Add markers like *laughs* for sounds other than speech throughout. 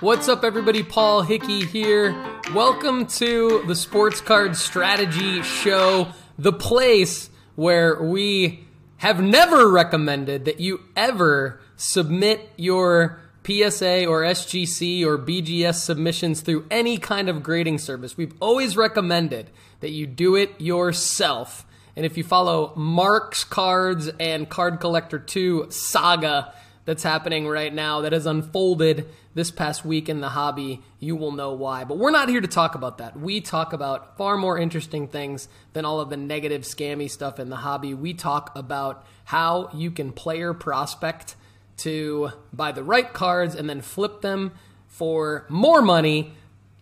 What's up, everybody? Paul Hickey here. Welcome to the Sports Card Strategy Show, the place where we have never recommended that you ever submit your PSA or SGC or BGS submissions through any kind of grading service. We've always recommended that you do it yourself. And if you follow Mark's Cards and Card Collector 2 saga that's happening right now that has unfolded this past week in the hobby, you will know why. But we're not here to talk about that. We talk about far more interesting things than all of the negative, scammy stuff in the hobby. We talk about how you can player prospect to buy the right cards and then flip them for more money.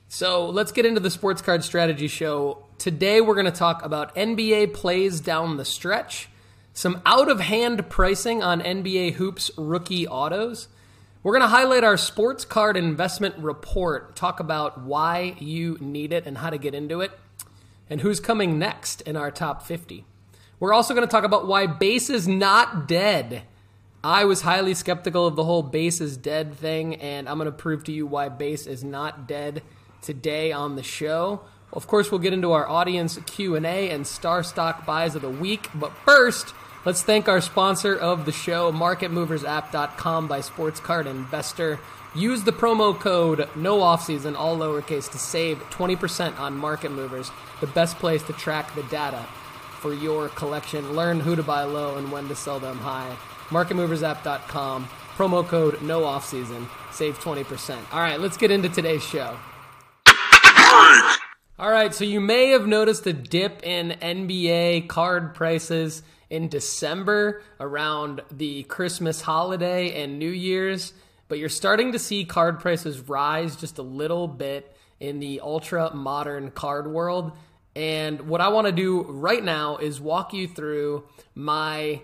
So let's get into the sports card strategy show. Today we're going to talk about NBA plays down the stretch, some out of hand pricing on NBA hoops rookie autos. We're going to highlight our sports card investment report, talk about why you need it and how to get into it, and who's coming next in our top 50. We're also going to talk about why base is not dead. I was highly skeptical of the whole base is dead thing, and I'm going to prove to you why base is not dead today on the show. Of course, we'll get into our audience Q&A and Starstock buys of the week, but first, let's thank our sponsor of the show, marketmoversapp.com by Sports Card Investor. Use the promo code no offseason all lowercase to save 20% on Market Movers, the best place to track the data for your collection. Learn who to buy low and when to sell them high marketmoversapp.com, promo code no offseason, save 20%. All right, let's get into today's show. All right, so you may have noticed a dip in NBA card prices in December around the Christmas holiday and New Year's, but you're starting to see card prices rise just a little bit in the ultra modern card world. And what I want to do right now is walk you through my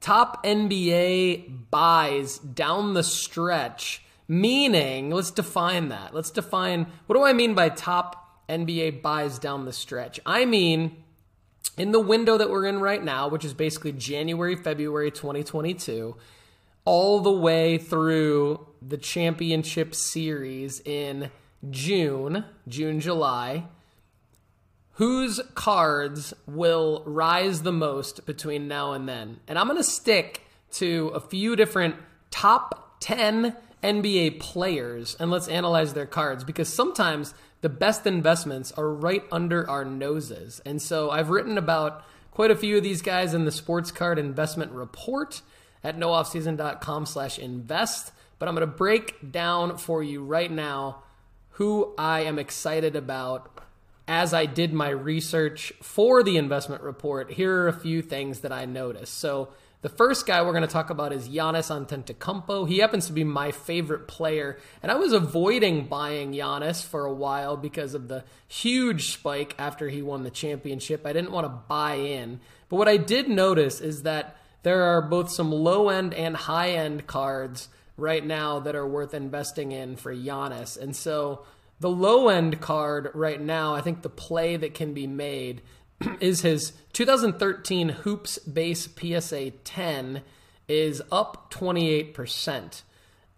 top NBA buys down the stretch, meaning, let's define that. Let's define what do I mean by top NBA buys down the stretch? I mean, in the window that we're in right now, which is basically January, February 2022, all the way through the championship series in June, June, July, whose cards will rise the most between now and then. And I'm going to stick to a few different top 10 NBA players and let's analyze their cards because sometimes the best investments are right under our noses. And so I've written about quite a few of these guys in the sports card investment report at nooffseason.com slash invest. But I'm going to break down for you right now who I am excited about as I did my research for the investment report, here are a few things that I noticed. So, the first guy we're going to talk about is Giannis Antetokounmpo. He happens to be my favorite player, and I was avoiding buying Giannis for a while because of the huge spike after he won the championship. I didn't want to buy in. But what I did notice is that there are both some low end and high end cards right now that are worth investing in for Giannis. And so the low end card right now, I think the play that can be made *clears throat* is his 2013 Hoops base PSA 10 is up 28%.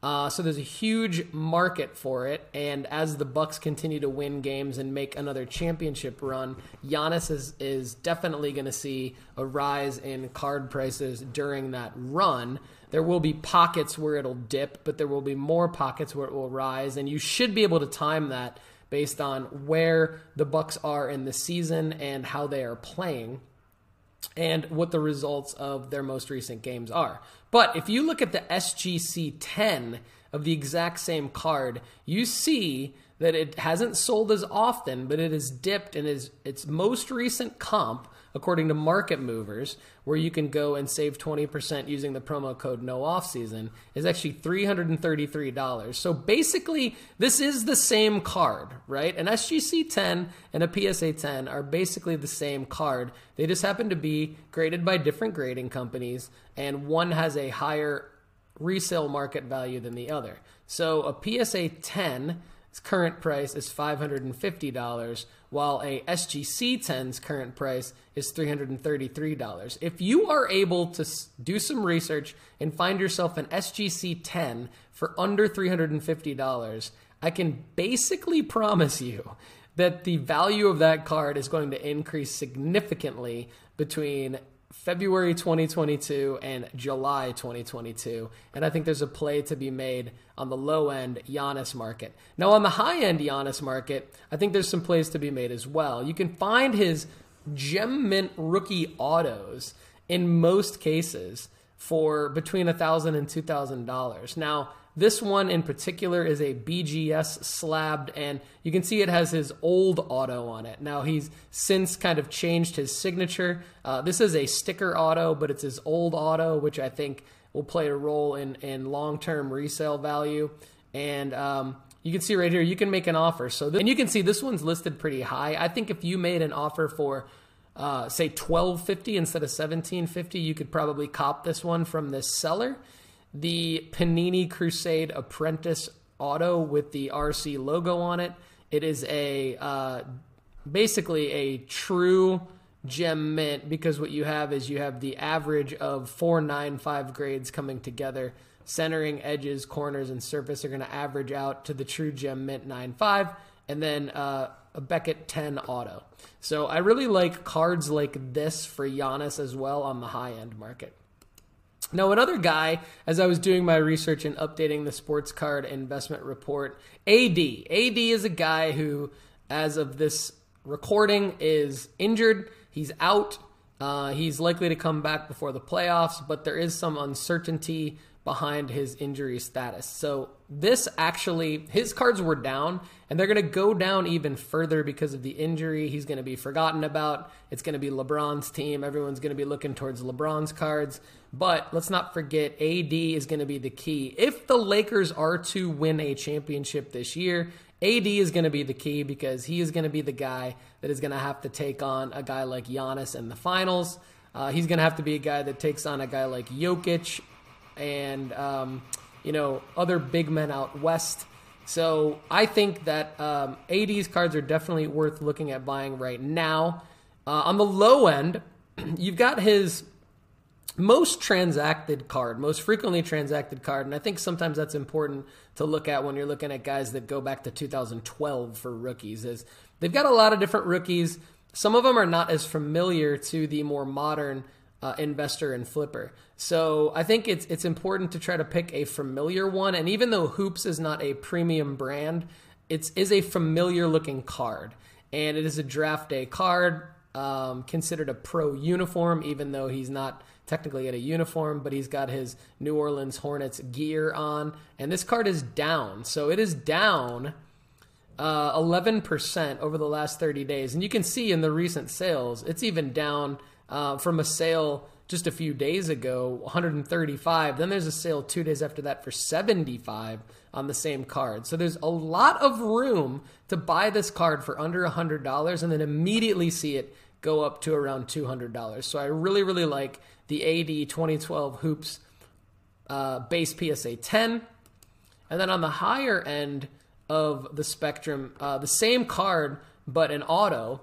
Uh, so there's a huge market for it, and as the Bucks continue to win games and make another championship run, Giannis is is definitely going to see a rise in card prices during that run. There will be pockets where it'll dip, but there will be more pockets where it will rise, and you should be able to time that based on where the Bucks are in the season and how they are playing and what the results of their most recent games are. But if you look at the SGC 10 of the exact same card, you see that it hasn't sold as often, but it has dipped in its, its most recent comp according to market movers, where you can go and save 20% using the promo code no off season, is actually $333. So basically, this is the same card, right? An SGC 10 and a PSA 10 are basically the same card. They just happen to be graded by different grading companies, and one has a higher resale market value than the other. So a PSA 10 current price is $550, while a SGC 10's current price is $333. If you are able to do some research and find yourself an SGC 10 for under $350, I can basically promise you that the value of that card is going to increase significantly between February 2022 and July 2022. And I think there's a play to be made on the low end Giannis market. Now, on the high end Giannis market, I think there's some plays to be made as well. You can find his gem mint rookie autos in most cases for between $1,000 and $2,000. Now, this one in particular is a BGS slabbed, and you can see it has his old auto on it. Now, he's since kind of changed his signature. Uh, this is a sticker auto, but it's his old auto, which I think will play a role in, in long term resale value. And um, you can see right here, you can make an offer. So, and you can see this one's listed pretty high. I think if you made an offer for uh, say 1250 instead of 1750 you could probably cop this one from this seller the panini crusade apprentice auto with the rc logo on it it is a uh, basically a true gem mint because what you have is you have the average of 495 grades coming together centering edges corners and surface are going to average out to the true gem mint 95 and then uh, a Beckett 10 auto. So I really like cards like this for Giannis as well on the high end market. Now, another guy, as I was doing my research and updating the sports card investment report, AD. AD is a guy who, as of this recording, is injured. He's out. Uh, he's likely to come back before the playoffs, but there is some uncertainty behind his injury status. So this actually, his cards were down, and they're going to go down even further because of the injury. He's going to be forgotten about. It's going to be LeBron's team. Everyone's going to be looking towards LeBron's cards. But let's not forget, AD is going to be the key. If the Lakers are to win a championship this year, AD is going to be the key because he is going to be the guy that is going to have to take on a guy like Giannis in the finals. Uh, he's going to have to be a guy that takes on a guy like Jokic and um, you know other big men out west. So I think that um, AD's cards are definitely worth looking at buying right now. Uh, on the low end, *clears throat* you've got his most transacted card, most frequently transacted card, and I think sometimes that's important to look at when you're looking at guys that go back to 2012 for rookies. Is they've got a lot of different rookies. Some of them are not as familiar to the more modern uh, investor and flipper. So I think it's it's important to try to pick a familiar one. And even though Hoops is not a premium brand, it's is a familiar looking card, and it is a draft day card. Um, considered a pro uniform, even though he's not technically in a uniform, but he's got his New Orleans Hornets gear on. And this card is down. So it is down uh, 11% over the last 30 days. And you can see in the recent sales, it's even down uh, from a sale just a few days ago, 135. Then there's a sale two days after that for 75 on the same card. So there's a lot of room to buy this card for under $100 and then immediately see it go up to around $200. So I really, really like the AD 2012 Hoops uh, base PSA 10. And then on the higher end of the spectrum, uh, the same card, but an auto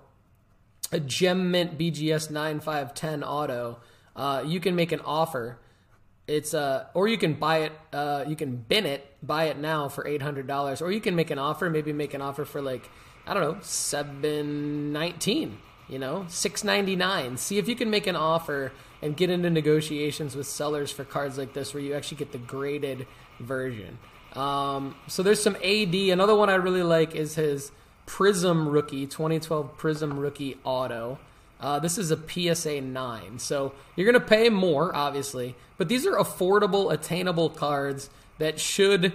a Gem Mint BGS 9510 auto, uh, you can make an offer. It's uh, or you can buy it. Uh, you can bin it, buy it now for eight hundred dollars, or you can make an offer. Maybe make an offer for like I don't know seven nineteen. You know, six ninety nine. See if you can make an offer and get into negotiations with sellers for cards like this, where you actually get the graded version. Um, so there's some AD. Another one I really like is his Prizm rookie, 2012 Prizm rookie auto. Uh, this is a PSA 9. So you're going to pay more, obviously, but these are affordable, attainable cards that should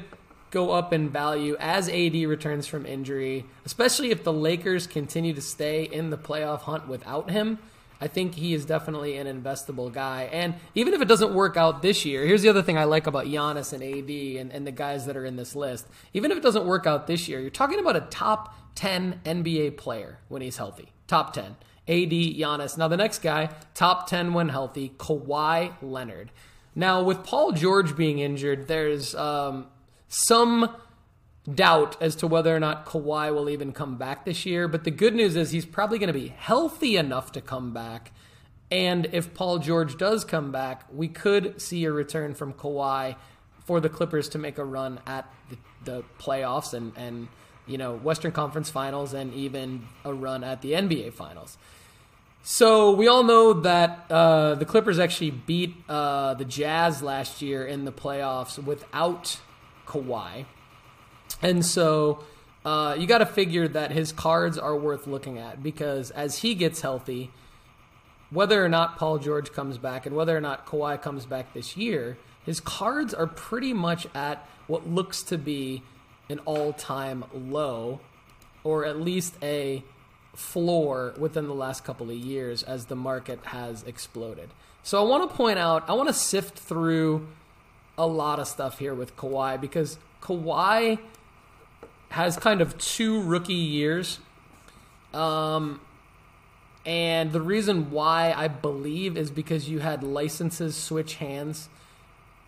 go up in value as AD returns from injury, especially if the Lakers continue to stay in the playoff hunt without him. I think he is definitely an investable guy. And even if it doesn't work out this year, here's the other thing I like about Giannis and AD and, and the guys that are in this list. Even if it doesn't work out this year, you're talking about a top 10 NBA player when he's healthy. Top 10. AD, Giannis. Now, the next guy, top 10 when healthy, Kawhi Leonard. Now, with Paul George being injured, there's um, some doubt as to whether or not Kawhi will even come back this year. But the good news is he's probably going to be healthy enough to come back. And if Paul George does come back, we could see a return from Kawhi for the Clippers to make a run at the, the playoffs and, and you know Western Conference Finals and even a run at the NBA Finals. So we all know that uh, the Clippers actually beat uh, the Jazz last year in the playoffs without Kawhi, and so uh, you got to figure that his cards are worth looking at because as he gets healthy, whether or not Paul George comes back and whether or not Kawhi comes back this year, his cards are pretty much at what looks to be an all-time low, or at least a floor within the last couple of years as the market has exploded. So I want to point out, I want to sift through a lot of stuff here with Kawhi because Kawhi has kind of two rookie years. Um, and the reason why I believe is because you had licenses switch hands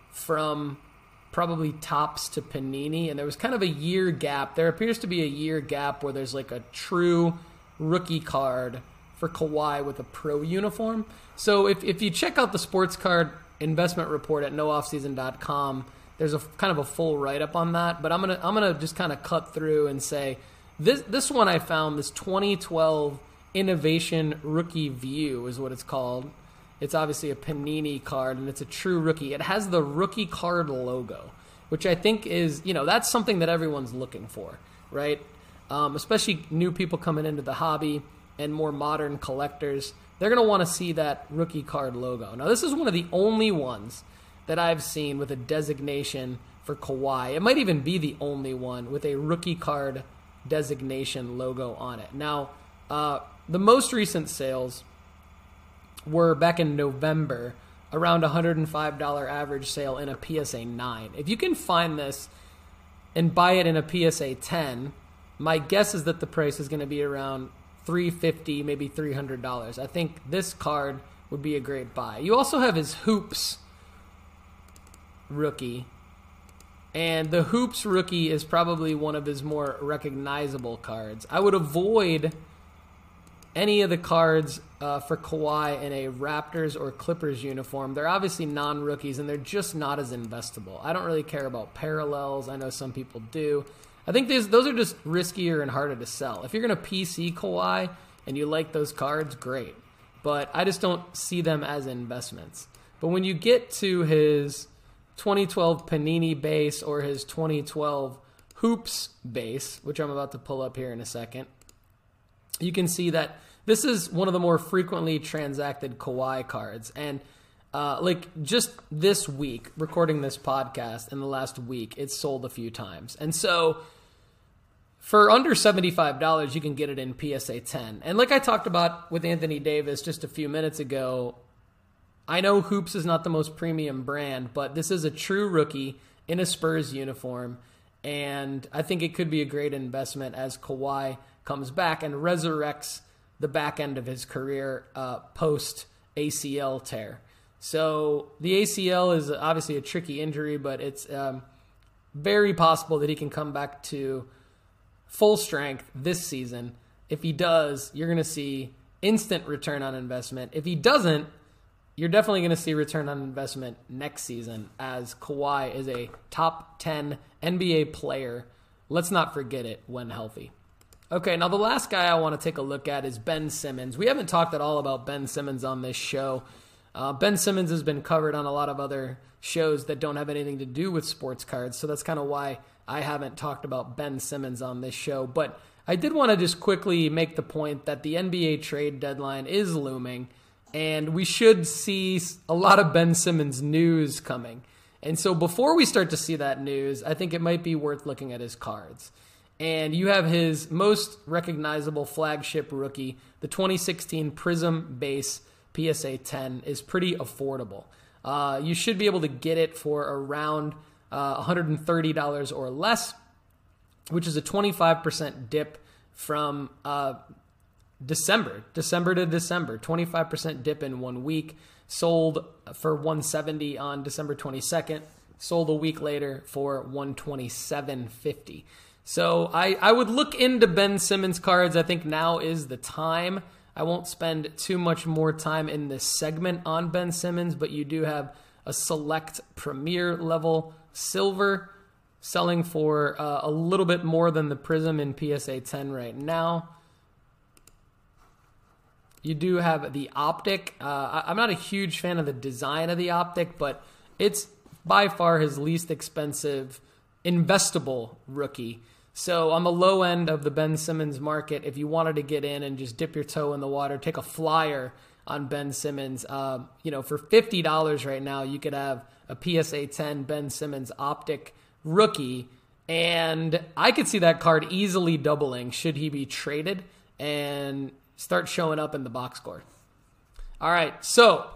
from probably Topps to Panini, and there was kind of a year gap. There appears to be a year gap where there's like a true rookie card for Kawhi with a pro uniform. So if, if you check out the sports card investment report at nooffseason.com, there's a kind of a full write up on that. But I'm gonna I'm gonna just kind of cut through and say this this one I found this 2012 innovation rookie view is what it's called. It's obviously a Panini card and it's a true rookie. It has the rookie card logo, which I think is you know that's something that everyone's looking for, right? um, especially new people coming into the hobby and more modern collectors. They're going to want to see that rookie card logo. Now, this is one of the only ones that I've seen with a designation for Kawhi. It might even be the only one with a rookie card designation logo on it. Now, uh, the most recent sales were back in November, around a $105 average sale in a PSA 9. If you can find this and buy it in a PSA 10, my guess is that the price is going to be around 350 maybe $300. I think this card would be a great buy. You also have his Hoops rookie. And the Hoops rookie is probably one of his more recognizable cards. I would avoid any of the cards uh, for Kawhi in a Raptors or Clippers uniform. They're obviously non rookies and they're just not as investable. I don't really care about parallels. I know some people do. I think these those are just riskier and harder to sell. If you're going to PC Kawhi and you like those cards, great. But I just don't see them as investments. But when you get to his 2012 Panini base or his 2012 Hoops base, which I'm about to pull up here in a second, you can see that this is one of the more frequently transacted Kawhi cards. And uh, like just this week, recording this podcast in the last week, it's sold a few times. And so for under $75, you can get it in PSA 10. And like I talked about with Anthony Davis just a few minutes ago, I know Hoops is not the most premium brand, but this is a true rookie in a Spurs uniform. And I think it could be a great investment as Kawhi comes back and resurrects the back end of his career uh, post ACL tear. So the ACL is obviously a tricky injury, but it's um, very possible that he can come back to full strength this season. If he does, you're going to see instant return on investment. If he doesn't, you're definitely going to see return on investment next season as Kawhi is a top 10 NBA player. Let's not forget it when healthy. Okay, now the last guy I want to take a look at is Ben Simmons. We haven't talked at all about Ben Simmons on this show. Uh, ben Simmons has been covered on a lot of other shows that don't have anything to do with sports cards, so that's kind of why I haven't talked about Ben Simmons on this show. But I did want to just quickly make the point that the NBA trade deadline is looming, and we should see a lot of Ben Simmons news coming. And so before we start to see that news, I think it might be worth looking at his cards. And you have his most recognizable flagship rookie, the 2016 Prizm base PSA 10 is pretty affordable. Uh, you should be able to get it for around uh, $130 or less, which is a 25% dip from uh, December, December to December, 25% dip in one week. Sold for 170 on December 22nd. Sold a week later for 127.50. So I, I would look into Ben Simmons cards. I think now is the time. I won't spend too much more time in this segment on Ben Simmons, but you do have a select premier level silver selling for uh, a little bit more than the Prizm in PSA 10 right now. You do have the optic. Uh, I'm not a huge fan of the design of the optic, but it's by far his least expensive investable rookie. So on the low end of the Ben Simmons market, if you wanted to get in and just dip your toe in the water, take a flyer on Ben Simmons, uh, you know, for fifty dollars right now, you could have a PSA 10 Ben Simmons optic rookie, and I could see that card easily doubling should he be traded and start showing up in the box score. All right, so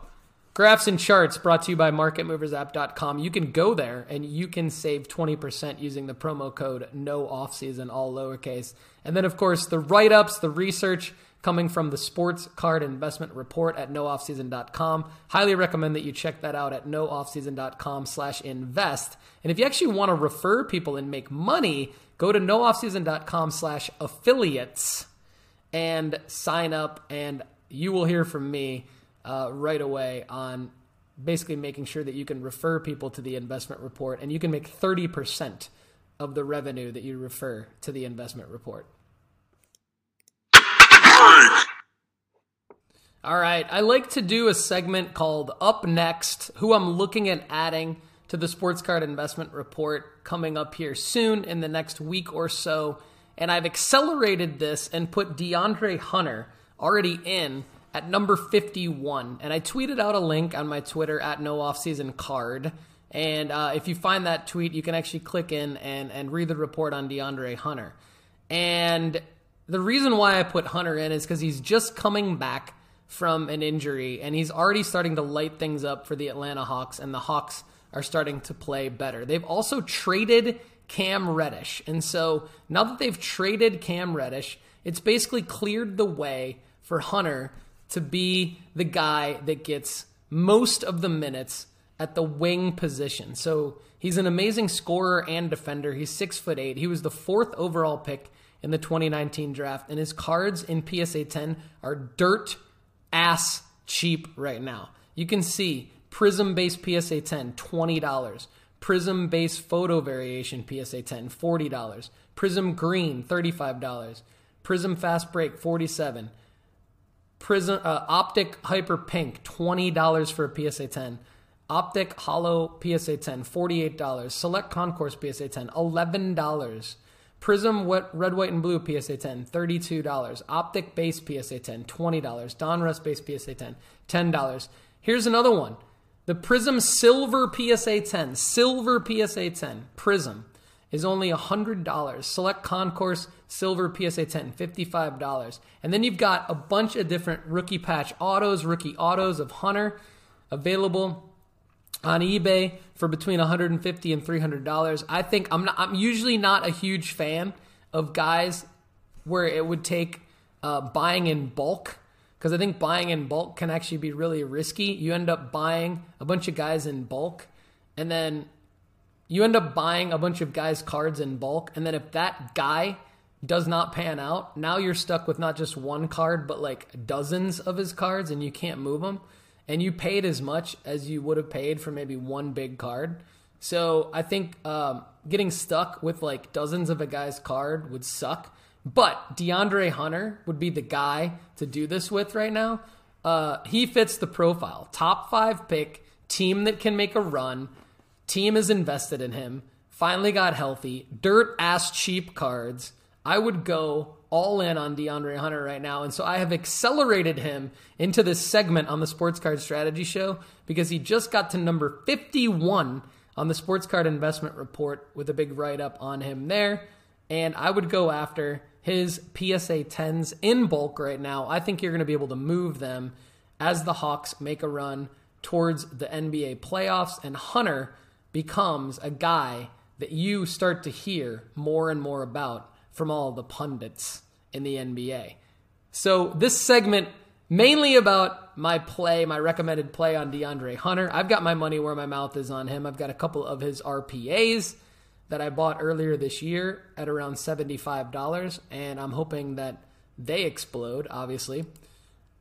graphs and charts brought to you by marketmoversapp.com. You can go there and you can save 20% using the promo code no offseason, all lowercase. And then, of course, the write ups, the research coming from the sports card investment report at nooffseason.com. Highly recommend that you check that out at nooffseason.com slash invest. And if you actually want to refer people and make money, go to nooffseason.com slash affiliates and sign up, and you will hear from me uh, right away on basically making sure that you can refer people to the investment report, and you can make 30% of the revenue that you refer to the investment report. All right, I like to do a segment called Up Next, who I'm looking at adding to the sports card investment report coming up here soon in the next week or so and I've accelerated this and put De'Andre Hunter already in at number 51. And I tweeted out a link on my Twitter at no offseason card. And uh, if you find that tweet, you can actually click in and, and read the report on De'Andre Hunter. And the reason why I put Hunter in is because he's just coming back from an injury and he's already starting to light things up for the Atlanta Hawks, and the Hawks are starting to play better. They've also traded Cam Reddish. And so now that they've traded Cam Reddish, it's basically cleared the way for Hunter to be the guy that gets most of the minutes at the wing position. So he's an amazing scorer and defender. He's six foot eight. He was the fourth overall pick in the 2019 draft, and his cards in PSA 10 are dirt ass cheap right now. You can see Prizm based PSA 10, $20. Prizm base photo variation PSA 10, $40. Prizm green, $35. Prizm fast break, 47 Prizm uh, Optic Hyper Pink, $20 for a PSA 10. Optic Holo PSA 10, $48. Select Concourse PSA 10, $11. Prizm wet, Red, White, and Blue PSA 10, $32. Optic Base PSA 10, $20. Donruss Base PSA 10, $10. Here's another one. The Prizm Silver PSA 10, Silver PSA 10, Prizm is only $100. Select Concourse Silver PSA 10, $55. And then you've got a bunch of different rookie patch autos, rookie autos of Hunter available on eBay for between 150 and $300. I think I'm not I'm usually not a huge fan of guys where it would take uh, buying in bulk because I think buying in bulk can actually be really risky. You end up buying a bunch of guys in bulk, and then you end up buying a bunch of guys' cards in bulk, and then if that guy does not pan out, now you're stuck with not just one card, but like dozens of his cards, and you can't move them. And you paid as much as you would have paid for maybe one big card. So I think um, getting stuck with like dozens of a guy's card would suck. But De'Andre Hunter would be the guy to do this with right now. Uh, he fits the profile. Top five pick, team that can make a run, team is invested in him, finally got healthy, dirt ass cheap cards. I would go all in on De'Andre Hunter right now. And so I have accelerated him into this segment on the Sports Card Strategy Show because he just got to number 51 on the Sports Card Investment Report with a big write up on him there. And I would go after his PSA 10s in bulk right now. I think you're going to be able to move them as the Hawks make a run towards the NBA playoffs, and Hunter becomes a guy that you start to hear more and more about from all the pundits in the NBA. So, this segment mainly about my play, my recommended play on De'Andre Hunter. I've got my money where my mouth is on him. I've got a couple of his RPAs that I bought earlier this year at around $75, and I'm hoping that they explode, obviously.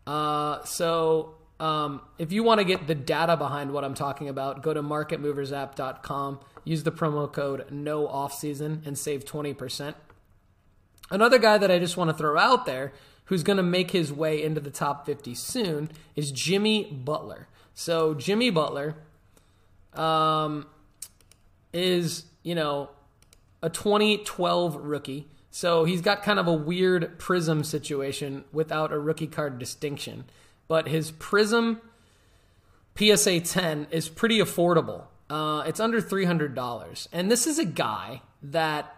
Uh, so um, if you want to get the data behind what I'm talking about, go to marketmoversapp.com, use the promo code no offseason and save 20%. Another guy that I just want to throw out there who's going to make his way into the top 50 soon is Jimmy Butler. So Jimmy Butler um, is, you know, a 2012 rookie. So he's got kind of a weird Prizm situation without a rookie card distinction. But his Prizm PSA 10 is pretty affordable. Uh, it's under $300. And this is a guy that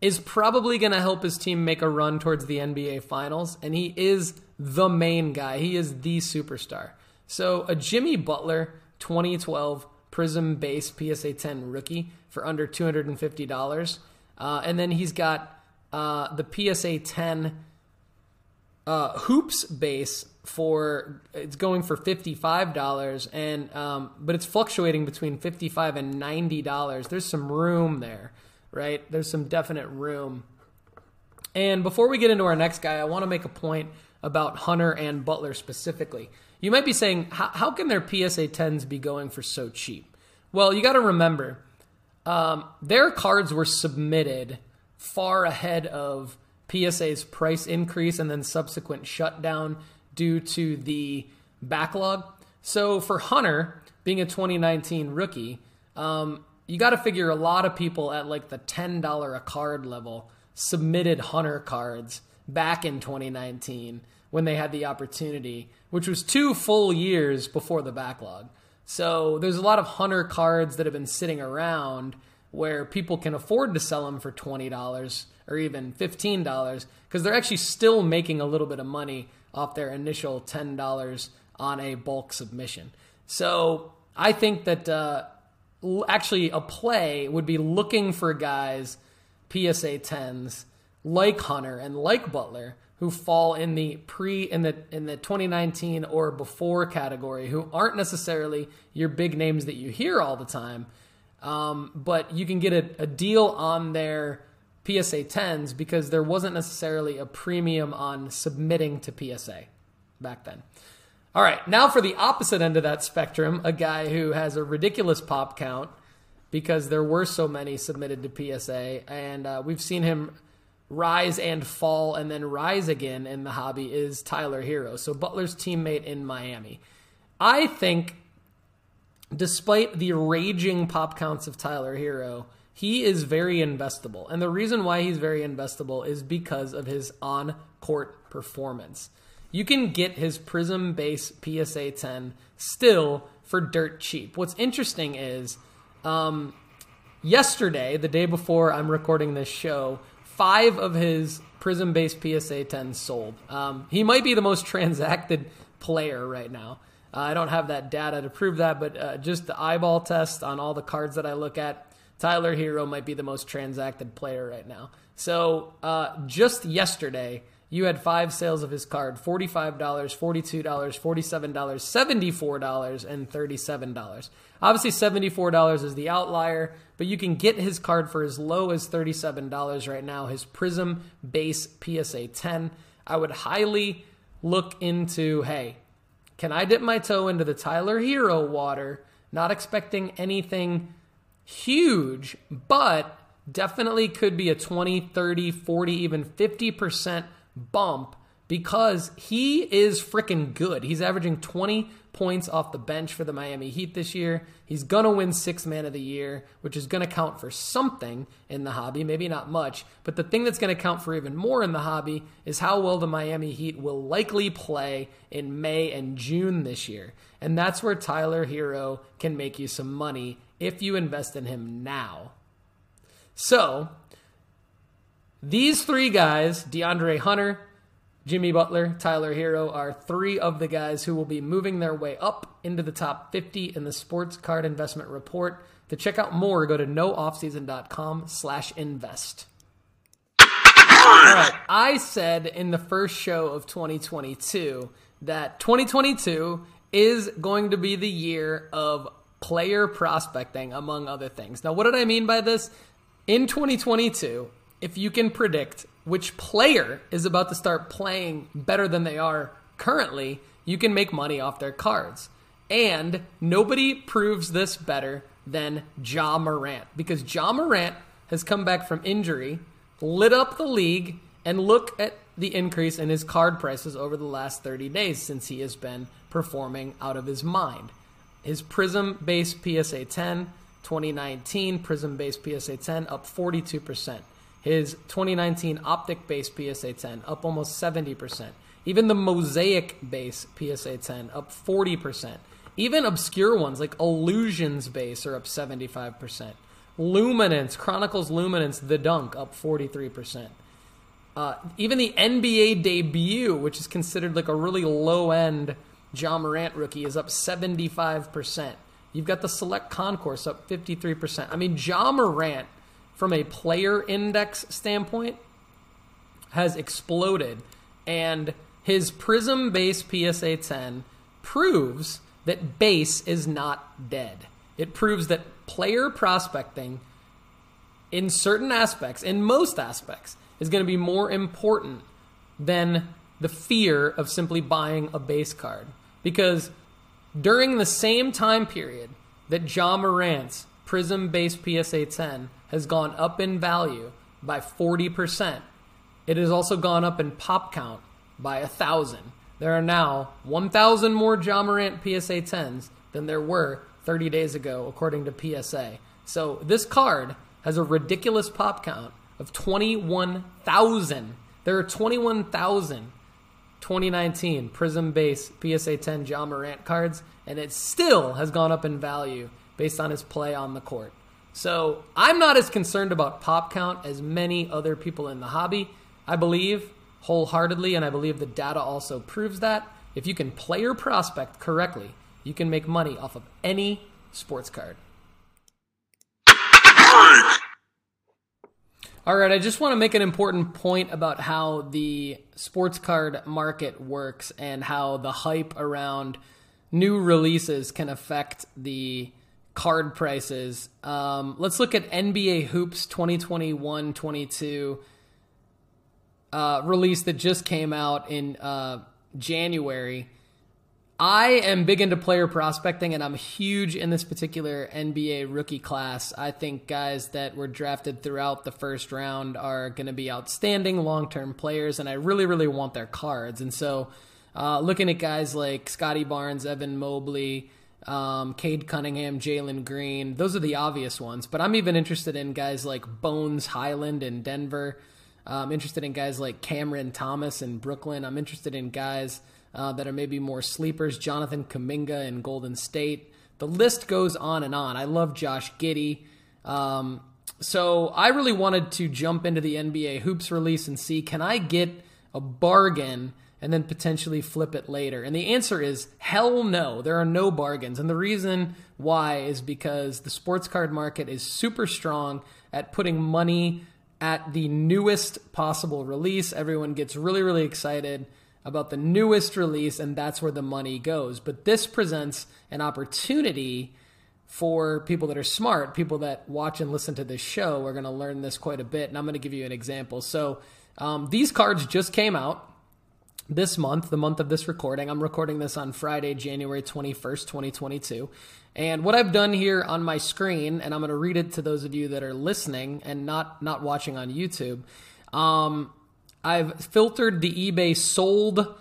is probably going to help his team make a run towards the NBA Finals. And he is the main guy, he is the superstar. So a Jimmy Butler 2012 Prizm base PSA 10 rookie for under $250. Uh, and then he's got uh, the PSA 10 uh, hoops base for it's going for $55 and um, but it's fluctuating between 55 and $90 there's some room there right? There's some definite room. And before we get into our next guy i want to make a point about hunter and butler specifically. You might be saying how, can their psa 10s be going for so cheap? Well you got to remember um, their cards were submitted far ahead of PSA's price increase and then subsequent shutdown due to the backlog. So for Hunter being a 2019 rookie, um, you got to figure a lot of people at like the $10 a card level submitted Hunter cards back in 2019 when they had the opportunity, which was two full years before the backlog. So there's a lot of Hunter cards that have been sitting around where people can afford to sell them for $20 or even $15 because they're actually still making a little bit of money off their initial $10 on a bulk submission. So I think that uh, actually a play would be looking for guys, PSA 10s, like Hunter and like Butler, who fall in the pre in the in the 2019 or before category, who aren't necessarily your big names that you hear all the time, um, but you can get a, a deal on their PSA 10s because there wasn't necessarily a premium on submitting to PSA back then. All right, now for the opposite end of that spectrum, a guy who has a ridiculous pop count because there were so many submitted to PSA, and uh, we've seen him rise and fall and then rise again in the hobby is Tyler Herro. So Butler's teammate in Miami. I think despite the raging pop counts of Tyler Herro, he is very investable. And the reason why he's very investable is because of his on court performance. You can get his Prizm base PSA 10 still for dirt cheap. What's interesting is um, yesterday, the day before I'm recording this show, five of his Prizm base PSA 10 sold. Um, he might be the most *laughs* transacted player right now. Uh, I don't have that data to prove that, but uh, just the eyeball test on all the cards that I look at, Tyler Herro might be the most transacted player right now. So uh, just yesterday, you had five sales of his card $45, $42, $47, $74, and $37. Obviously, $74 is the outlier, but you can get his card for as low as $37 right now, his Prizm base PSA 10. I would highly look into hey, can I dip my toe into the Tyler Herro water? Not expecting anything huge, but definitely could be a 20, 30, 40, even 50% bump because he is freaking good. He's averaging 20 points off the bench for the Miami Heat this year. He's going to win six man of the year, which is going to count for something in the hobby, maybe not much. But the thing that's going to count for even more in the hobby is how well the Miami Heat will likely play in May and June this year. And that's where Tyler Herro can make you some money if you invest in him now. So, these three guys, De'Andre Hunter, Jimmy Butler, Tyler Herro, are three of the guys who will be moving their way up into the top 50 in the Sports Card Investment Report. To check out more, go to nooffseason.com slash invest. All right. I said in the first show of 2022 that 2022 is going to be the year of player prospecting, among other things. Now, what did I mean by this? In 2022, if you can predict which player is about to start playing better than they are currently, you can make money off their cards. And nobody proves this better than Ja Morant because Ja Morant has come back from injury, lit up the league, and look at the increase in his card prices over the last 30 days since he has been performing out of his mind. His Prizm base PSA 10 2019 Prizm base PSA 10 up 42%. His 2019 Optic base PSA 10 up almost 70%. Even the Mosaic base PSA 10 up 40%. Even obscure ones like Illusions base are up 75%. Luminance, Chronicles Luminance, The Dunk up 43%. Uh, even the NBA debut, which is considered like a really low end Ja Morant rookie, is up 75%. You've got the select concourse up 53%. I mean, Ja Morant, from a player index standpoint, has exploded. And his Prizm base PSA 10 proves that base is not dead. It proves that player prospecting, in certain aspects, in most aspects, is going to be more important than the fear of simply buying a base card. Because during the same time period that Ja Morant's Prizm based PSA 10 has gone up in value by 40%, it has also gone up in pop count by 1,000. There are now 1,000 more Ja Morant PSA 10s than there were 30 days ago, according to PSA. So this card has a ridiculous pop count of 21,000. There are 21,000 2019 Prizm Base PSA 10 Ja Morant cards, and it still has gone up in value based on his play on the court. So I'm not as concerned about pop count as many other people in the hobby. I believe wholeheartedly, and I believe the data also proves that. If you can play your prospect correctly, you can make money off of any sports card. All right, I just want to make an important point about how the sports card market works and how the hype around new releases can affect the card prices. Um, let's look at NBA Hoops 2021 22 uh, release that just came out in uh, January. I am big into player prospecting, and I'm huge in this particular NBA rookie class. I think guys that were drafted throughout the first round are going to be outstanding long term players, and I really, really want their cards. And so, uh, looking at guys like Scottie Barnes, Evan Mobley, um, Cade Cunningham, Jalen Green, those are the obvious ones. But I'm even interested in guys like Bones Hyland in Denver. I'm interested in guys like Cameron Thomas in Brooklyn. I'm interested in guys uh, that are maybe more sleepers. Jonathan Kuminga in Golden State. The list goes on and on. I love Josh Giddey. Um, so I really wanted to jump into the NBA hoops release and see can I get a bargain and then potentially flip it later? And the answer is hell no. There are no bargains. And the reason why is because the sports card market is super strong at putting money at the newest possible release. Everyone gets really, really excited about the newest release, and that's where the money goes. But this presents an opportunity for people that are smart, people that watch and listen to this show. We're going to learn this quite a bit, and I'm going to give you an example. So, um, these cards just came out this month, the month of this recording. I'm recording this on Friday, January 21st, 2022. And what I've done here on my screen, and I'm going to read it to those of you that are listening and not not watching on YouTube. Um, I've filtered the eBay sold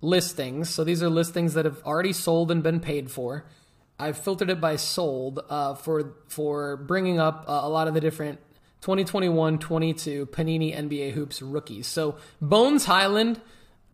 listings. So these are listings that have already sold and been paid for. I've filtered it by sold uh, for for bringing up uh, a lot of the different 2021 22 Panini NBA Hoops rookies. So Bones Hyland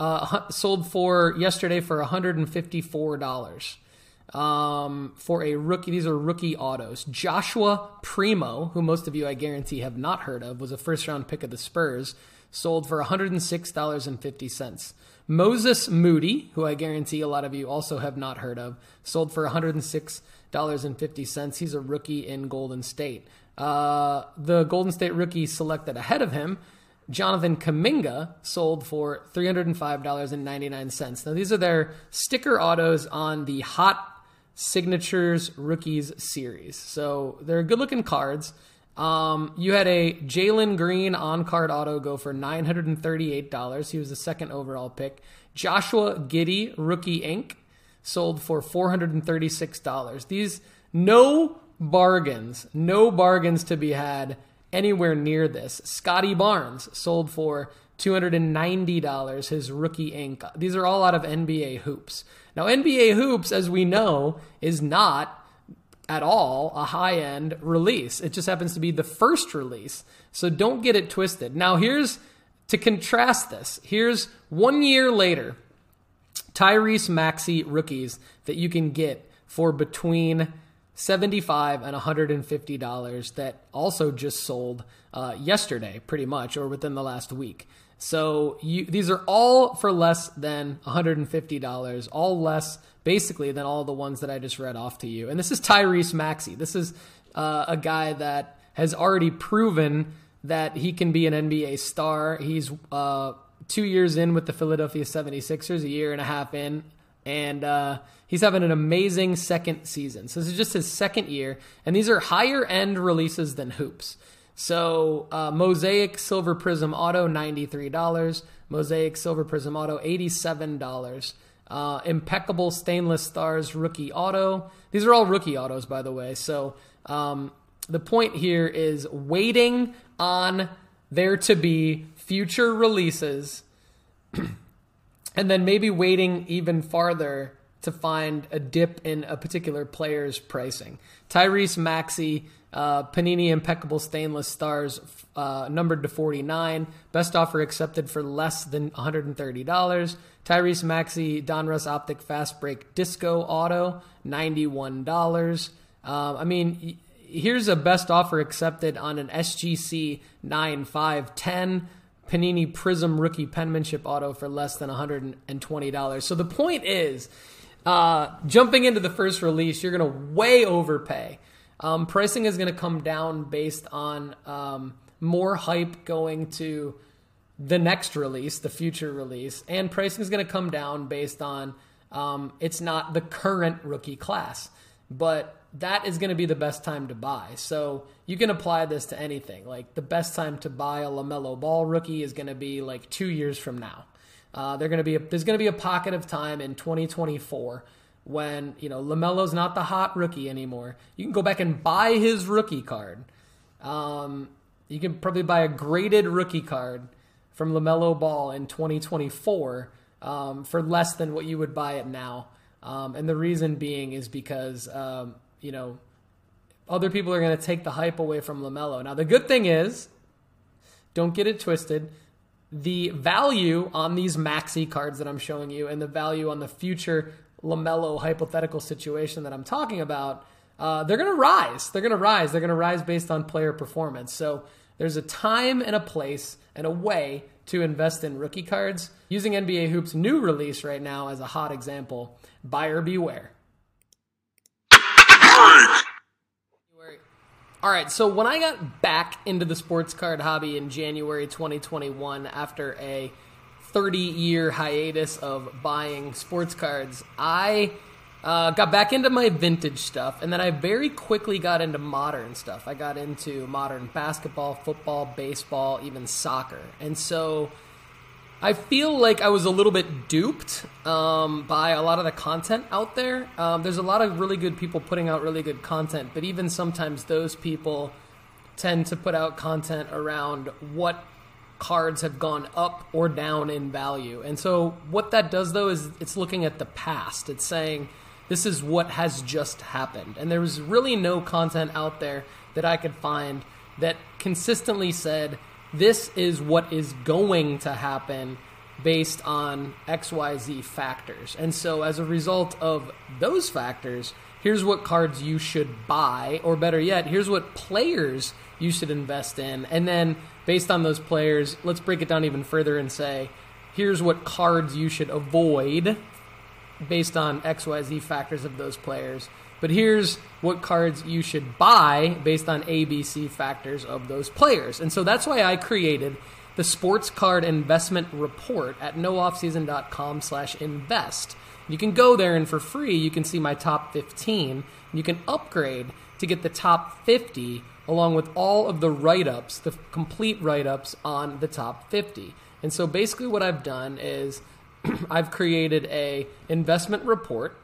uh, sold for yesterday for $154 um, for a rookie. These are rookie autos. Joshua Primo, who most of you I guarantee have not heard of, was a first round pick of the Spurs sold for $106.50. Moses Moody, who I guarantee a lot of you also have not heard of, sold for $106.50. He's a rookie in Golden State. Uh, the Golden State rookie selected ahead of him, Jonathan Kuminga, sold for $305.99. Now, these are their sticker autos on the Hot Signatures Rookies series. So they're good looking cards. Um, you had a Jalen Green on card auto go for $938. He was the second overall pick. Joshua Giddey, rookie ink, sold for $436. These no bargains, no bargains to be had anywhere near this. Scottie Barnes sold for $290, his rookie ink. These are all out of NBA hoops. Now, NBA hoops, as we know, is not at all a high end release. It just happens to be the first release. So don't get it twisted. Now, here's to contrast this. Here's one year later, Tyrese Maxey rookies that you can get for between 75 and 150 dollars that also just sold uh, yesterday pretty much or within the last week so you, these are all for less than 150 dollars all less basically than all the ones that i just read off to you and this is tyrese maxey this is uh, a guy that has already proven that he can be an nba star he's uh, two years in with the philadelphia 76ers a year and a half in and uh, he's having an amazing second season. So this is just his second year, and these are higher end releases than hoops. So uh, Mosaic Silver Prizm Auto ninety three dollars, Mosaic Silver Prizm Auto eighty seven dollars. Uh, impeccable stainless stars rookie auto. These are all rookie autos, by the way. So um, the point here is waiting on there to be future releases *clears throat* and then maybe waiting even farther to find a dip in a particular player's pricing. Tyrese Maxey, uh, Panini Impeccable Stainless Stars, uh, numbered to 49. Best offer accepted for less than $130. Tyrese Maxey, Donruss Optic Fast Break Disco Auto, $91. Uh, I mean, here's a best offer accepted on an SGC 9510. Panini Prizm rookie penmanship auto for less than $120. So the point is, uh, jumping into the first release, you're going to way overpay. Um, pricing is going to come down based on um, more hype going to the next release, the future release, and pricing is going to come down based on um, it's not the current rookie class, but that is going to be the best time to buy. So you can apply this to anything. Like the best time to buy a LaMelo Ball rookie is going to be like two years from now. Uh, they're going to be a, there's going to be a pocket of time in 2024 when you know LaMelo's not the hot rookie anymore. You can go back and buy his rookie card. Um, you can probably buy a graded rookie card from LaMelo Ball in 2024 um, for less than what you would buy it now. Um, and the reason being is because um, you know, other people are going to take the hype away from LaMelo. Now, the good thing is, don't get it twisted. The value on these Maxey cards that I'm showing you and the value on the future LaMelo hypothetical situation that I'm talking about, uh, they're going to rise. They're going to rise. They're going to rise based on player performance. So there's a time and a place and a way to invest in rookie cards. Using NBA Hoops' new release right now as a hot example, buyer beware. All right, so when I got back into the sports card hobby in January 2021 after a 30 year hiatus of buying sports cards, I uh, got back into my vintage stuff, and then I very quickly got into modern stuff. I got into modern basketball, football, baseball, even soccer. And so I feel like I was a little bit duped um, by a lot of the content out there. Um, there's a lot of really good people putting out really good content, but even sometimes those people tend to put out content around what cards have gone up or down in value. And so what that does though is it's looking at the past. It's saying this is what has just happened. And there was really no content out there that I could find that consistently said this is what is going to happen based on XYZ factors. And so, as a result of those factors, here's what cards you should buy, or better yet, here's what players you should invest in. And then, based on those players, let's break it down even further and say, here's what cards you should avoid based on XYZ factors of those players. But here's what cards you should buy based on ABC factors of those players. And so that's why I created the sports card investment report at nooffseason.com slash invest. You can go there and for free you can see my top 15. You can upgrade to get the top 50 along with all of the write ups, the complete write ups on the top 50. And so basically, what I've done is *clears throat* I've created a investment report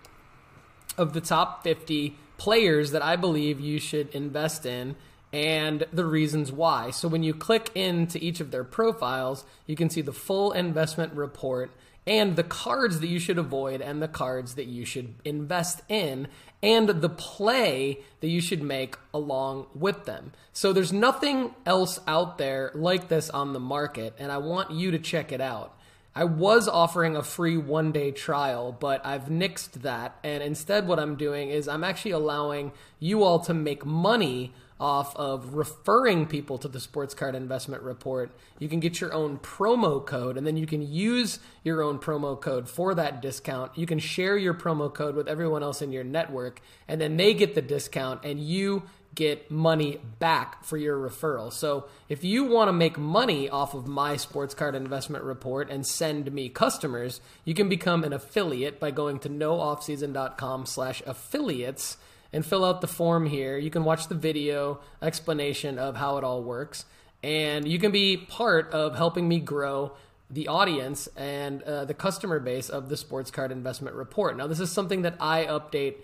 of the top 50 players that I believe you should invest in and the reasons why. So when you click into each of their profiles, you can see the full investment report and the cards that you should avoid and the cards that you should invest in and the play that you should make along with them. So there's nothing else out there like this on the market and I want you to check it out. I was offering a free one day trial, but I've nixed that. And instead, what I'm doing is I'm actually allowing you all to make money off of referring people to the sports card investment report. You can get your own promo code and then you can use your own promo code for that discount. You can share your promo code with everyone else in your network and then they get the discount and you get money back for your referral. So if you want to make money off of my sports card investment report and send me customers, you can become an affiliate by going to nooffseason.com slash affiliates and fill out the form here. You can watch the video explanation of how it all works, and you can be part of helping me grow the audience and uh, the customer base of the Sports Card Investment Report. Now, this is something that I update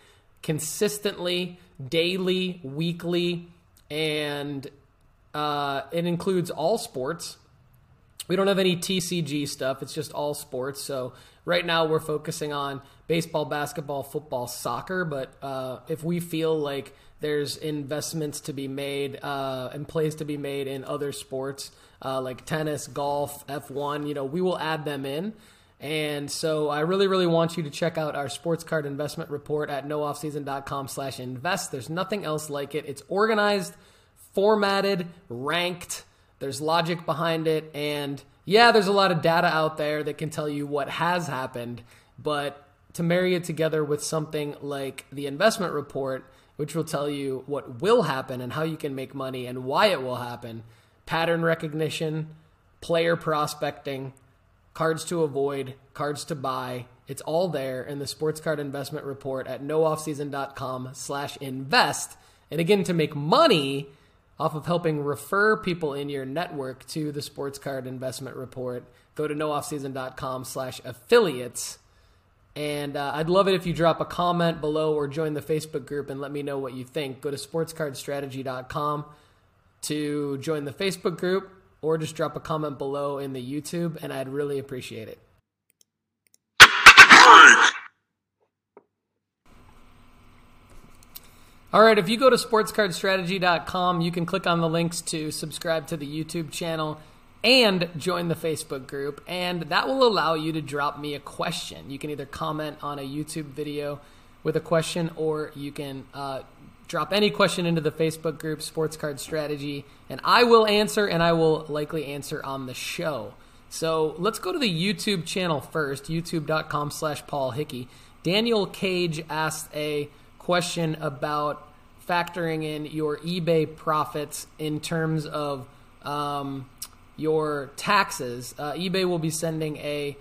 consistently, daily, weekly, and uh, it includes all sports. We don't have any TCG stuff. It's just all sports. So right now we're focusing on baseball, basketball, football, soccer. But uh, if we feel like there's investments to be made uh, and plays to be made in other sports uh, like tennis, golf, F1, you know, we will add them in. And so I really, really want you to check out our sports card investment report at nooffseason.com slash invest. There's nothing else like it. It's organized, formatted, ranked. There's logic behind it. And yeah, there's a lot of data out there that can tell you what has happened. But to marry it together with something like the investment report, which will tell you what will happen and how you can make money and why it will happen, pattern recognition, player prospecting, cards to avoid, cards to buy. It's all there in the sports card investment report at nooffseason.com slash invest. And again, to make money off of helping refer people in your network to the sports card investment report, go to nooffseason.com slash affiliates and uh, I'd love it if you drop a comment below or join the Facebook group and let me know what you think. Go to sportscardstrategy.com to join the Facebook group or just drop a comment below in the YouTube, and I'd really appreciate it. All right, if you go to sportscardstrategy.com, you can click on the links to subscribe to the YouTube channel and join the Facebook group. And that will allow you to drop me a question. You can either comment on a YouTube video with a question, or you can uh, drop any question into the Facebook group, Sports Card Strategy, and I will answer, and I will likely answer on the show. So let's go to the YouTube channel first, youtube.com slash Paul Hickey. Daniel Cage asked a question about factoring in your eBay profits in terms of um, your taxes, uh, eBay will be sending a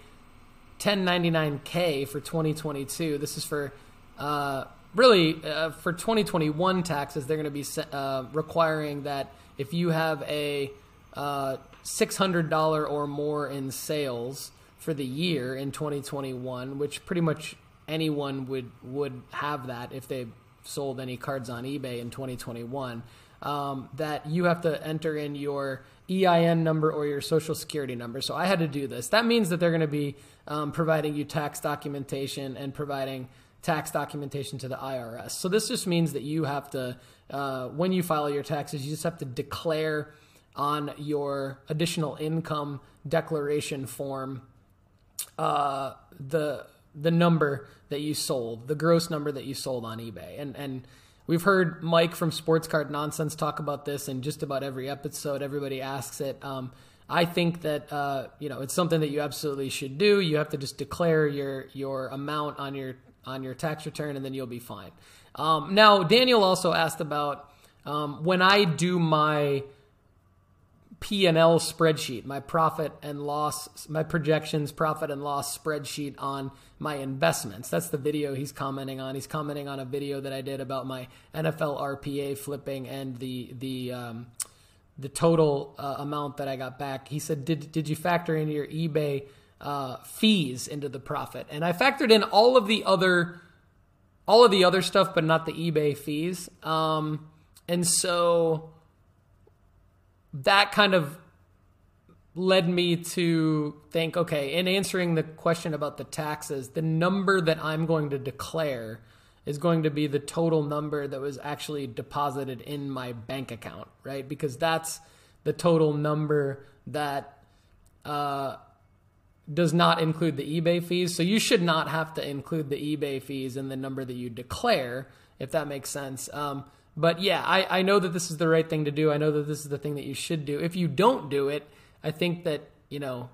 1099K for 2022. This is for uh, really uh, for 2021 taxes. They're going to be uh, requiring that if you have a uh, $600 or more in sales for the year in 2021, which pretty much anyone would would have that if they sold any cards on eBay in 2021. Um, that you have to enter in your EIN number or your social security number. So I had to do this. That means that they're going to be um, providing you tax documentation and providing tax documentation to the IRS. So this just means that you have to, uh, when you file your taxes, you just have to declare on your additional income declaration form uh, the the number that you sold, the gross number that you sold on eBay, and and We've heard Mike from Sports Card Nonsense talk about this in just about every episode. Everybody asks it. Um, I think that uh, you know it's something that you absolutely should do. You have to just declare your your amount on your on your tax return, and then you'll be fine. Um, now, Daniel also asked about um, when I do my P&L spreadsheet, my profit and loss, my projections, profit and loss spreadsheet on my investments. That's the video he's commenting on. He's commenting on a video that I did about my NFL RPA flipping and the the um, the total uh, amount that I got back. He said, "Did did you factor in your eBay uh, fees into the profit?" And I factored in all of the other all of the other stuff, but not the eBay fees. Um, and so that kind of led me to think okay, in answering the question about the taxes, the number that I'm going to declare is going to be the total number that was actually deposited in my bank account, right? Because that's the total number that uh, does not include the eBay fees. So you should not have to include the eBay fees in the number that you declare, if that makes sense. Um, but yeah, I, I know that this is the right thing to do. I know that this is the thing that you should do. If you don't do it, I think that, you know,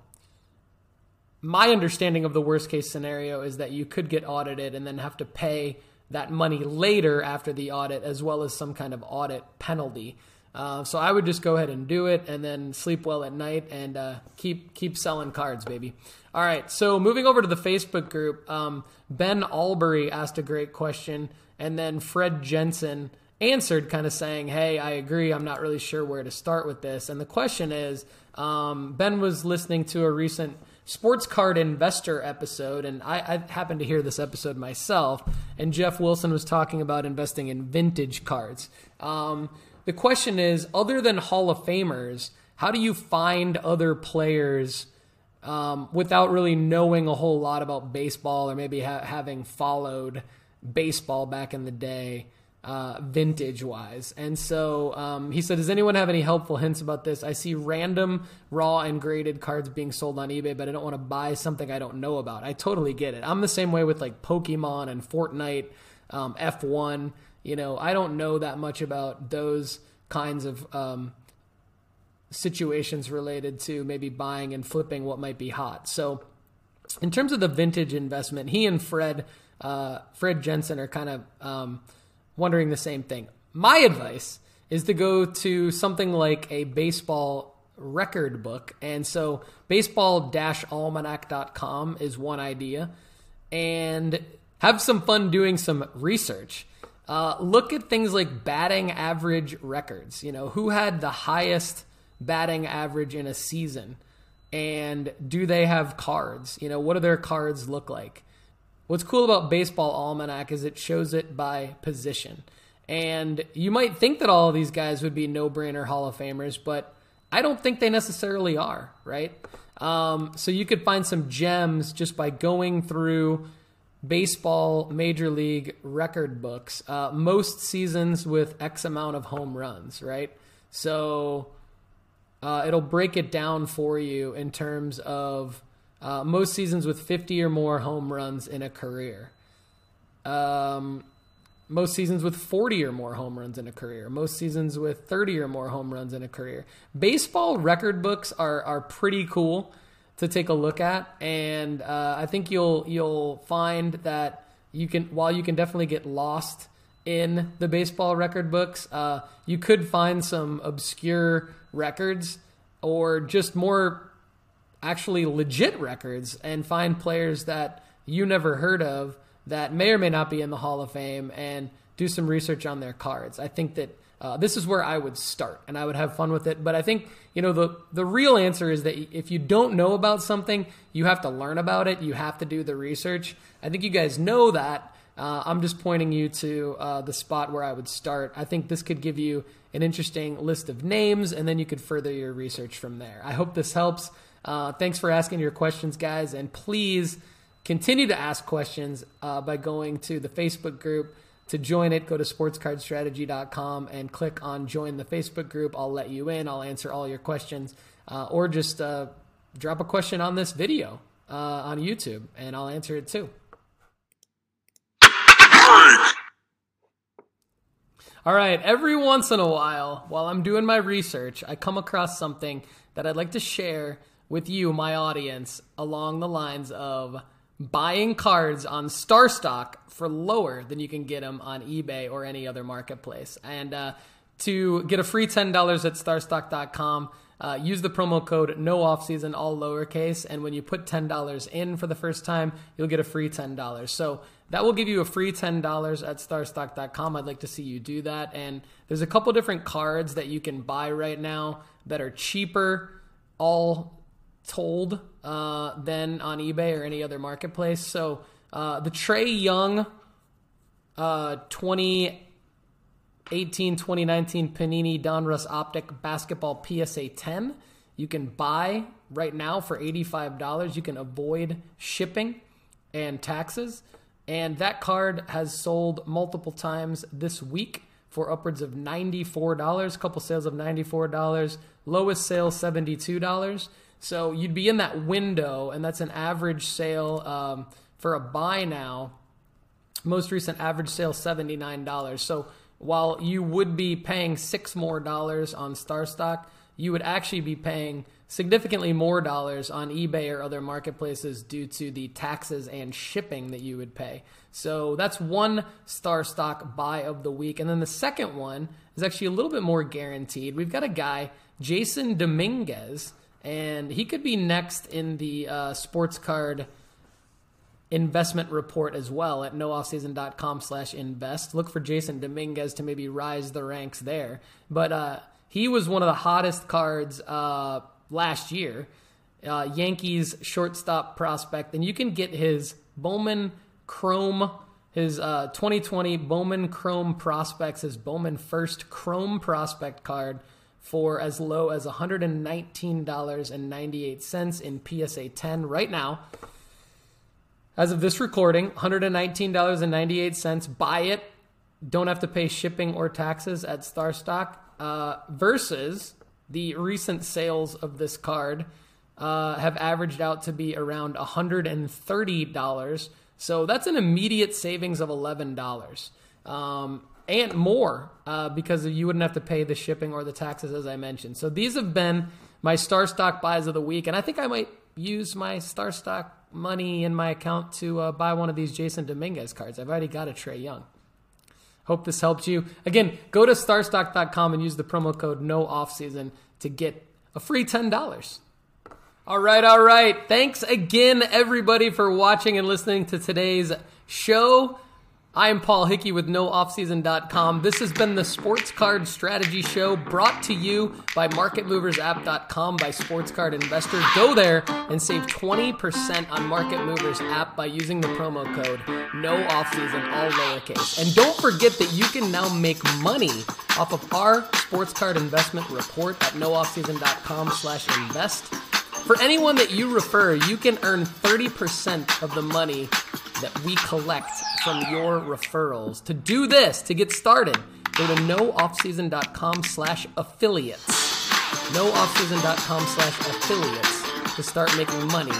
my understanding of the worst case scenario is that you could get audited and then have to pay that money later after the audit, as well as some kind of audit penalty. Uh, so I would just go ahead and do it, and then sleep well at night, and uh, keep keep selling cards, baby. All right. So moving over to the Facebook group, um, Ben Albury asked a great question, and then Fred Jensen answered, kind of saying, "Hey, I agree. I'm not really sure where to start with this." And the question is, um, Ben was listening to a recent sports card investor episode, and I, I happened to hear this episode myself. And Jeff Wilson was talking about investing in vintage cards. Um, the question is, other than Hall of Famers, how do you find other players? Um, without really knowing a whole lot about baseball or maybe ha- having followed baseball back in the day uh, vintage wise. And so um, he said, Does anyone have any helpful hints about this? I see random raw and graded cards being sold on eBay, but I don't want to buy something I don't know about. I totally get it. I'm the same way with like Pokemon and Fortnite, um, F1. You know, I don't know that much about those kinds of um, situations related to maybe buying and flipping what might be hot. So, in terms of the vintage investment, he and Fred, uh, Fred Jensen are kind of um, wondering the same thing. My advice is to go to something like a baseball record book. And so baseball almanac.com is one idea. And have some fun doing some research. Uh, look at things like batting average records. You know, who had the highest batting average in a season? And do they have cards? You know, what do their cards look like? What's cool about Baseball Almanac is it shows it by position. And you might think that all of these guys would be no brainer Hall of Famers, but I don't think they necessarily are, right? Um, so you could find some gems just by going through baseball major league record books. Uh, most seasons with X amount of home runs, right? So uh, it'll break it down for you in terms of uh, most seasons with 50 or more home runs in a career. Um, most seasons with 40 or more home runs in a career. Most seasons with 30 or more home runs in a career. Baseball record books are are pretty cool to take a look at, and uh, I think you'll you'll find that you can while you can definitely get lost in the baseball record books, uh, you could find some obscure records or just more actually legit records and find players that you never heard of that may or may not be in the Hall of Fame and do some research on their cards. I think that uh, this is where I would start and I would have fun with it. But I think, you know, the, the real answer is that if you don't know about something, you have to learn about it. You have to do the research. I think you guys know that. Uh, I'm just pointing you to uh, the spot where I would start. I think this could give you an interesting list of names and then you could further your research from there. I hope this helps. Uh, thanks for asking your questions, guys. And please continue to ask questions uh, by going to the Facebook group. To join it, go to sportscardstrategy.com and click on join the Facebook group. I'll let you in, I'll answer all your questions, uh, or just uh, drop a question on this video uh, on YouTube and I'll answer it too. All right, every once in a while, while I'm doing my research, I come across something that I'd like to share with you, my audience, along the lines of buying cards on StarStock for lower than you can get them on eBay or any other marketplace. And uh, to get a free $10 at starstock.com. Uh, use the promo code no offseason all lowercase and when you put $10 in for the first time you'll get a free $10 so that will give you a free $10 at starstock.com i'd like to see you do that and there's a couple different cards that you can buy right now that are cheaper all told uh, than on ebay or any other marketplace so uh, the Trae Young uh, 20 18 2019 Panini Donruss Optic Basketball PSA 10. You can buy right now for $85. You can avoid shipping and taxes. And that card has sold multiple times this week for upwards of $94. A couple sales of $94. Lowest sale, $72. So you'd be in that window, and that's an average sale um, for a buy now. Most recent average sale, $79. So while you would be paying six more dollars on StarStock, you would actually be paying significantly more dollars on eBay or other marketplaces due to the taxes and shipping that you would pay. So that's one StarStock buy of the week. And then the second one is actually a little bit more guaranteed. We've got a guy, Jasson Dominguez, and he could be next in the uh, sports card investment report as well at nooffseason.com slash invest. Look for Jasson Dominguez to maybe rise the ranks there. But uh, he was one of the hottest cards uh, last year. Uh, Yankees shortstop prospect, and you can get his Bowman Chrome, his 2020 uh, Bowman Chrome prospects, his Bowman First Chrome prospect card for as low as $119.98 in PSA 10 right now. As of this recording, $119.98. Buy it. Don't have to pay shipping or taxes at StarStock. Uh, versus the recent sales of this card uh, have averaged out to be around $130. So that's an immediate savings of $11. Um, and more uh, because you wouldn't have to pay the shipping or the taxes, as I mentioned. So these have been my StarStock buys of the week. And I think I might use my StarStock money in my account to uh, buy one of these Jasson Dominguez cards. I've already got a Trae Young. Hope this helped you. Again, go to starstock.com and use the promo code no offseason to get a free $10. All right, all right. Thanks again, everybody, for watching and listening to today's show. I am Paul Hickey with NoOffSeason.com. This has been the Sports Card Strategy Show brought to you by MarketMoversApp.com by Sports Card Investor. Go there and save 20% on Market Movers app by using the promo code NoOffSeason, all lowercase. And don't forget that you can now make money off of our Sports Card Investment Report at NoOffSeason.com slash invest. For anyone that you refer, you can earn 30% of the money that we collect from your referrals. To do this, to get started, go to nooffseason.com slash affiliates. nooffseason.com slash affiliates to start making money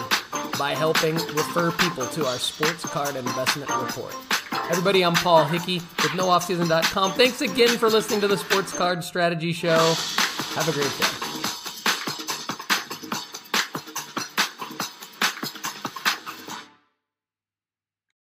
by helping refer people to our sports card investment report. Everybody, I'm Paul Hickey with nooffseason.com. Thanks again for listening to the Sports Card Strategy Show. Have a great day.